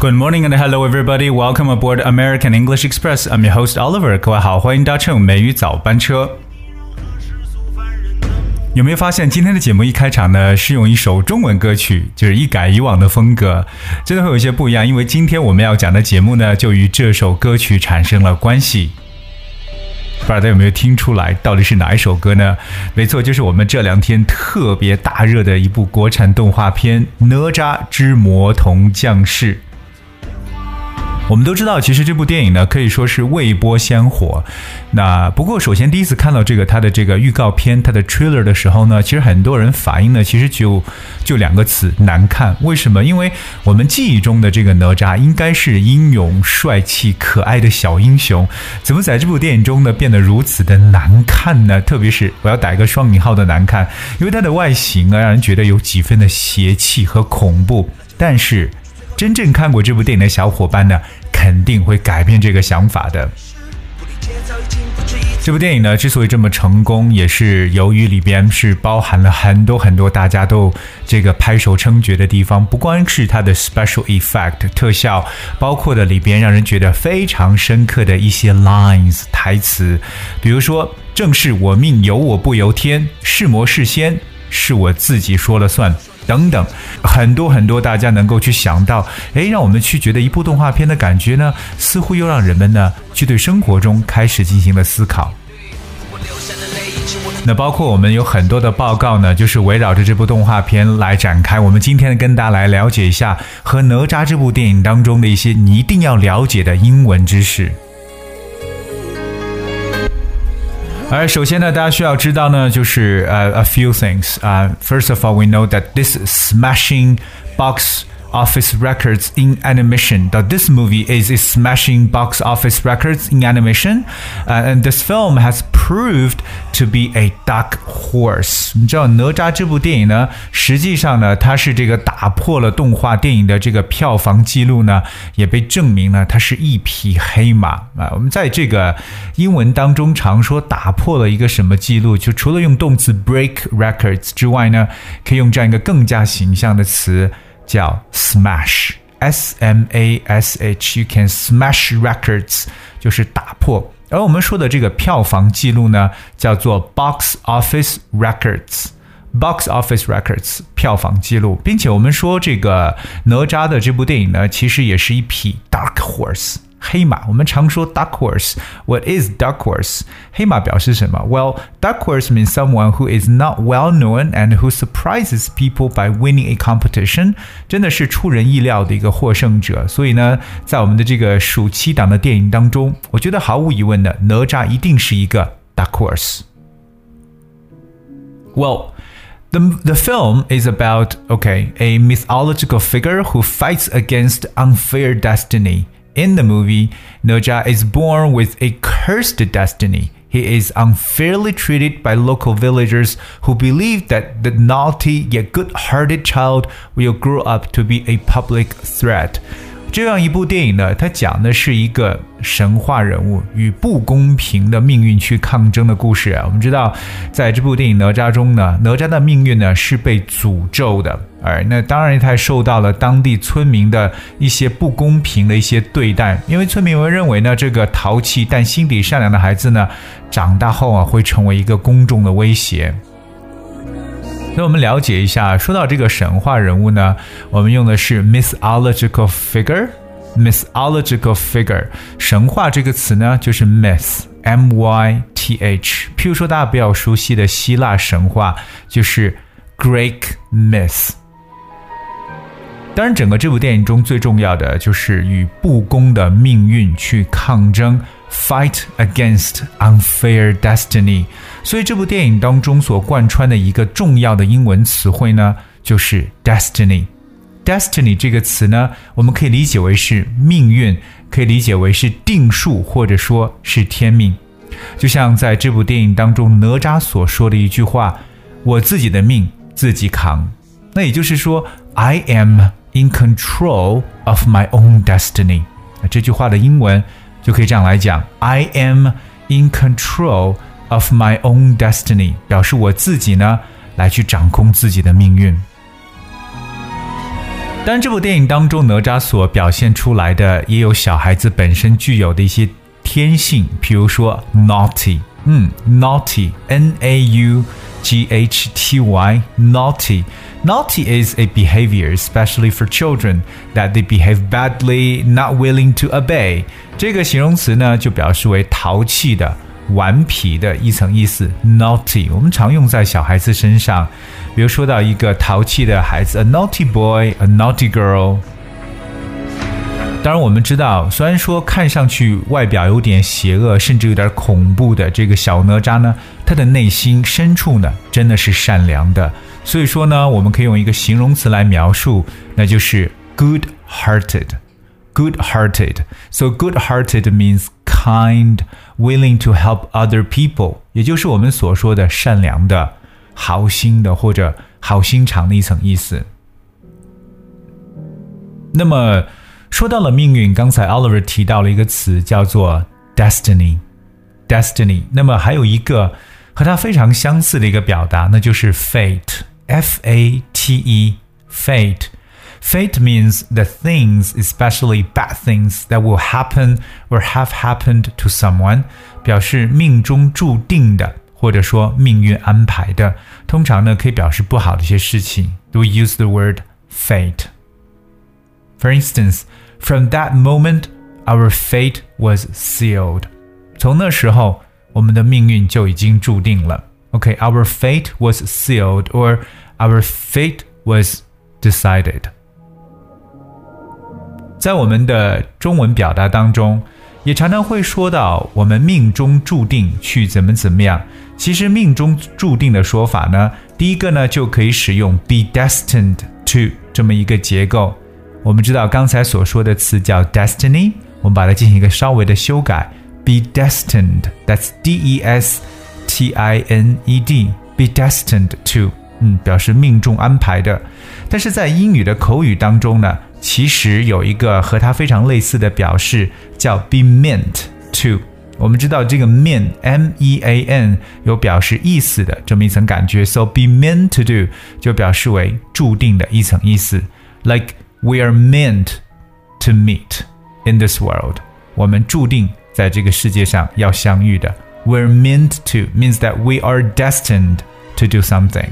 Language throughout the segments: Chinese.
Good morning and hello everybody. Welcome aboard American English Express. I'm your host Oliver. 各位好，欢迎搭乘美语早班车。有没有发现今天的节目一开场呢，是用一首中文歌曲，就是一改以往的风格，真的会有一些不一样。因为今天我们要讲的节目呢，就与这首歌曲产生了关系。不知道大家有没有听出来，到底是哪一首歌呢？没错，就是我们这两天特别大热的一部国产动画片《哪吒之魔童降世》。我们都知道，其实这部电影呢可以说是未播先火。那不过，首先第一次看到这个它的这个预告片、它的 trailer 的时候呢，其实很多人反应呢，其实就就两个词：难看。为什么？因为我们记忆中的这个哪吒应该是英勇、帅气、可爱的小英雄，怎么在这部电影中呢变得如此的难看呢？特别是我要打一个双引号的难看，因为它的外形啊，让人觉得有几分的邪气和恐怖。但是，真正看过这部电影的小伙伴呢？肯定会改变这个想法的。这部电影呢，之所以这么成功，也是由于里边是包含了很多很多大家都这个拍手称绝的地方。不光是它的 special effect 特效，包括的里边让人觉得非常深刻的一些 lines 台词，比如说“正是我命由我不由天，是魔是仙是我自己说了算”。等等，很多很多，大家能够去想到，哎，让我们去觉得一部动画片的感觉呢，似乎又让人们呢去对生活中开始进行了思考。那包括我们有很多的报告呢，就是围绕着这部动画片来展开。我们今天跟大家来了解一下和哪吒这部电影当中的一些你一定要了解的英文知识。而首先呢，大家需要知道呢，就是呃、uh, a few things 啊、uh,。First of all, we know that this smashing box office records in animation. That this movie is a smashing box office records in animation, uh, and this film has proved to be a dark horse。你知道哪吒这部电影呢，实际上呢，它是这个打破了动画电影的这个票房记录呢，也被证明呢，它是一匹黑马啊。我们在这个英文当中常说打破了一个什么记录，就除了用动词 break records 之外呢，可以用这样一个更加形象的词。 叫 smash，s m a s h，you can smash records，就是打破。而我们说的这个票房记录呢，叫做 box office records，box office records 票房记录，并且我们说这个哪吒的这部电影呢，其实也是一匹 dark horse。 黑马，我们常说 duck horse。What is duck horse？黑马表示什么？Well, duck horse means someone who is not well known and who surprises people by winning a competition。真的是出人意料的一个获胜者。所以呢，在我们的这个暑期档的电影当中，我觉得毫无疑问的，哪吒一定是一个 duck horse。Well. The, the film is about, okay, a mythological figure who fights against unfair destiny. In the movie, Noja is born with a cursed destiny. He is unfairly treated by local villagers who believe that the naughty yet good hearted child will grow up to be a public threat. 这样一部电影呢，它讲的是一个神话人物与不公平的命运去抗争的故事啊。我们知道，在这部电影《哪吒》中呢，哪吒的命运呢是被诅咒的，而那当然他还受到了当地村民的一些不公平的一些对待，因为村民们认为呢，这个淘气但心底善良的孩子呢，长大后啊会成为一个公众的威胁。那我们了解一下，说到这个神话人物呢，我们用的是 mythological figure，mythological figure，神话这个词呢就是 myth，m y t h。譬如说大家比较熟悉的希腊神话就是 Greek myth。当然，整个这部电影中最重要的就是与不公的命运去抗争。Fight against unfair destiny。所以这部电影当中所贯穿的一个重要的英文词汇呢，就是 destiny。destiny 这个词呢，我们可以理解为是命运，可以理解为是定数，或者说是天命。就像在这部电影当中，哪吒所说的一句话：“我自己的命自己扛。”那也就是说，I am in control of my own destiny。这句话的英文。就可以这样来讲：I am in control of my own destiny，表示我自己呢来去掌控自己的命运。当然，这部电影当中，哪吒所表现出来的也有小孩子本身具有的一些天性，比如说 naughty，嗯，naughty，n a u g h t y，naughty。Naughty is a behavior, especially for children, that they behave badly, not willing to obey. 这个形容词呢，就表示为淘气的、顽皮的一层意思。Naughty，我们常用在小孩子身上，比如说到一个淘气的孩子，a naughty boy, a naughty girl。 当然，我们知道，虽然说看上去外表有点邪恶，甚至有点恐怖的这个小哪吒呢，他的内心深处呢，真的是善良的。所以说呢，我们可以用一个形容词来描述，那就是 good-hearted。good-hearted. So good-hearted means kind, willing to help other people，也就是我们所说的善良的、好心的或者好心肠的一层意思。那么说到了命运，刚才 Oliver 提到了一个词叫做 destiny。destiny。那么还有一个和它非常相似的一个表达，那就是 fate。F A T E, fate. Fate means the things, especially bad things, that will happen or have happened to someone，表示命中注定的，或者说命运安排的。通常呢，可以表示不好的一些事情。We use the word fate. For instance, from that moment, our fate was sealed. 从那时候，我们的命运就已经注定了。Okay, our fate was sealed, or our fate was decided. 在我们的中文表达当中，也常常会说到我们命中注定去怎么怎么样。其实命中注定的说法呢，第一个呢就可以使用 be destined to 这么一个结构。 我们知道刚才所说的词叫 destiny，我们把它进行一个稍微的修改，be destined，that's D E S。T I N E D be destined to，嗯，表示命中安排的。但是在英语的口语当中呢，其实有一个和它非常类似的表示，叫 be meant to。我们知道这个 mean M E A N 有表示意思的这么一层感觉，so be meant to do 就表示为注定的一层意思。Like we are meant to meet in this world，我们注定在这个世界上要相遇的。we're meant to means that we are destined to do something.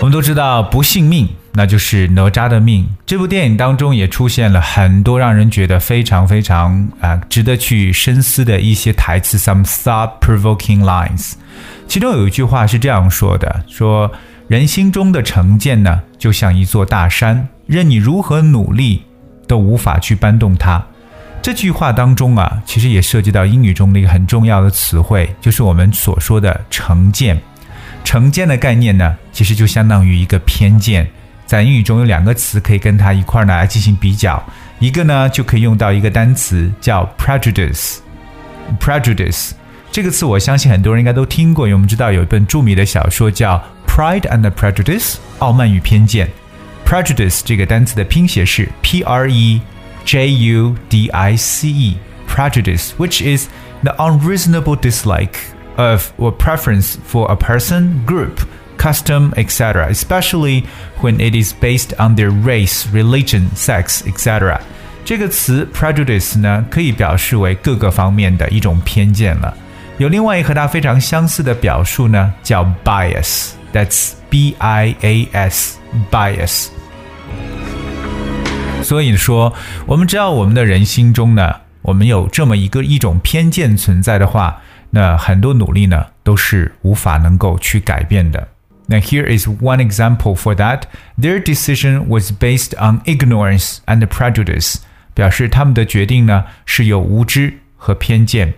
我们都知道，不信命，那就是哪吒的命。这部电影当中也出现了很多让人觉得非常非常啊、呃、值得去深思的一些台词，some thought-provoking lines。其中有一句话是这样说的：说 人心中的成见呢，就像一座大山，任你如何努力，都无法去搬动它。这句话当中啊，其实也涉及到英语中的一个很重要的词汇，就是我们所说的成见。成见的概念呢，其实就相当于一个偏见。在英语中有两个词可以跟它一块儿呢来进行比较，一个呢就可以用到一个单词叫 prejudice。prejudice 这个词我相信很多人应该都听过，因为我们知道有一本著名的小说叫《Pride and Prejudice》（傲慢与偏见）。prejudice 这个单词的拼写是 P R E。J U D I C E, prejudice, which is the unreasonable dislike of or preference for a person, group, custom, etc., especially when it is based on their race, religion, sex, etc. 这个词 prejudice 呢，可以表示为各个方面的一种偏见了。有另外一个和它非常相似的表述呢，叫 bias，that's B I A S bias。所以说，我们只要我们的人心中呢，我们有这么一个一种偏见存在的话，那很多努力呢都是无法能够去改变的。那 here is one example for that. Their decision was based on ignorance and prejudice，表示他们的决定呢是有无知和偏见。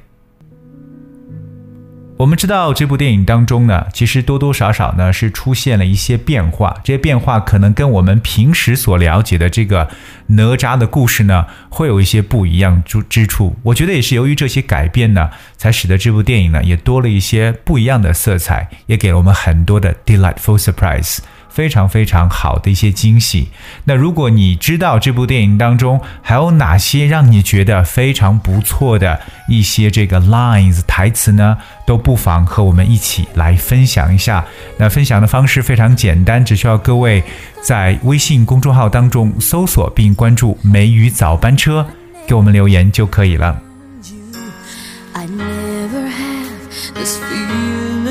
我们知道这部电影当中呢，其实多多少少呢是出现了一些变化，这些变化可能跟我们平时所了解的这个哪吒的故事呢，会有一些不一样之之处。我觉得也是由于这些改变呢，才使得这部电影呢也多了一些不一样的色彩，也给了我们很多的 delightful surprise，非常非常好的一些惊喜。那如果你知道这部电影当中还有哪些让你觉得非常不错的一些这个 lines 台词呢？都不妨和我们一起来分享一下。那分享的方式非常简单，只需要各位在微信公众号当中搜索并关注“梅雨早班车”，给我们留言就可以了。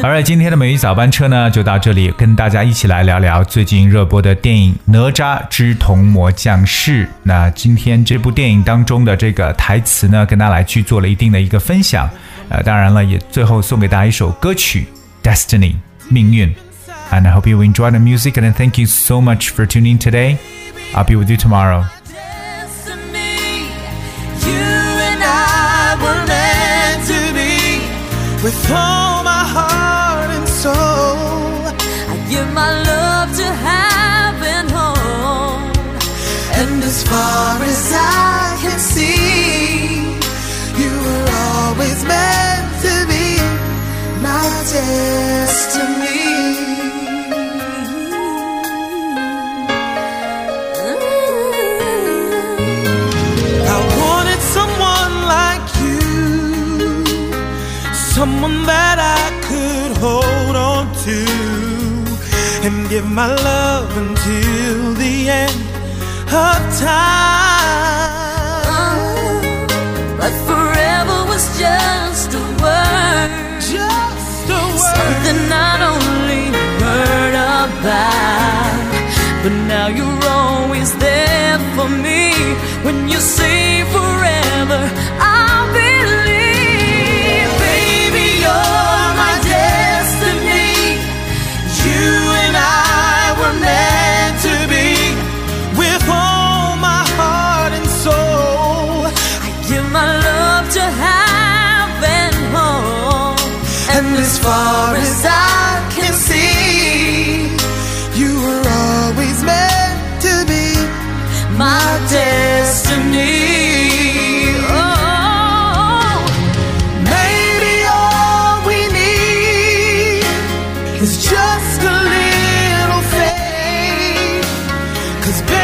而今天的美语早班车呢，就到这里，跟大家一起来聊聊最近热播的电影《哪吒之童魔降世》。那今天这部电影当中的这个台词呢，跟大家来去做了一定的一个分享。呃，当然了，也最后送给大家一首歌曲《Destiny》命运。And I hope you enjoy the music and thank you so much for tuning today. I'll be with you tomorrow. with all give my love to heaven home, and as far as I can see, you were always meant to be my destiny. I wanted someone like you, someone that I could hold on to and give my love until the end of time. But forever was just a word, Just a word. something not only heard about. But now you're always there for me Cause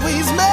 always make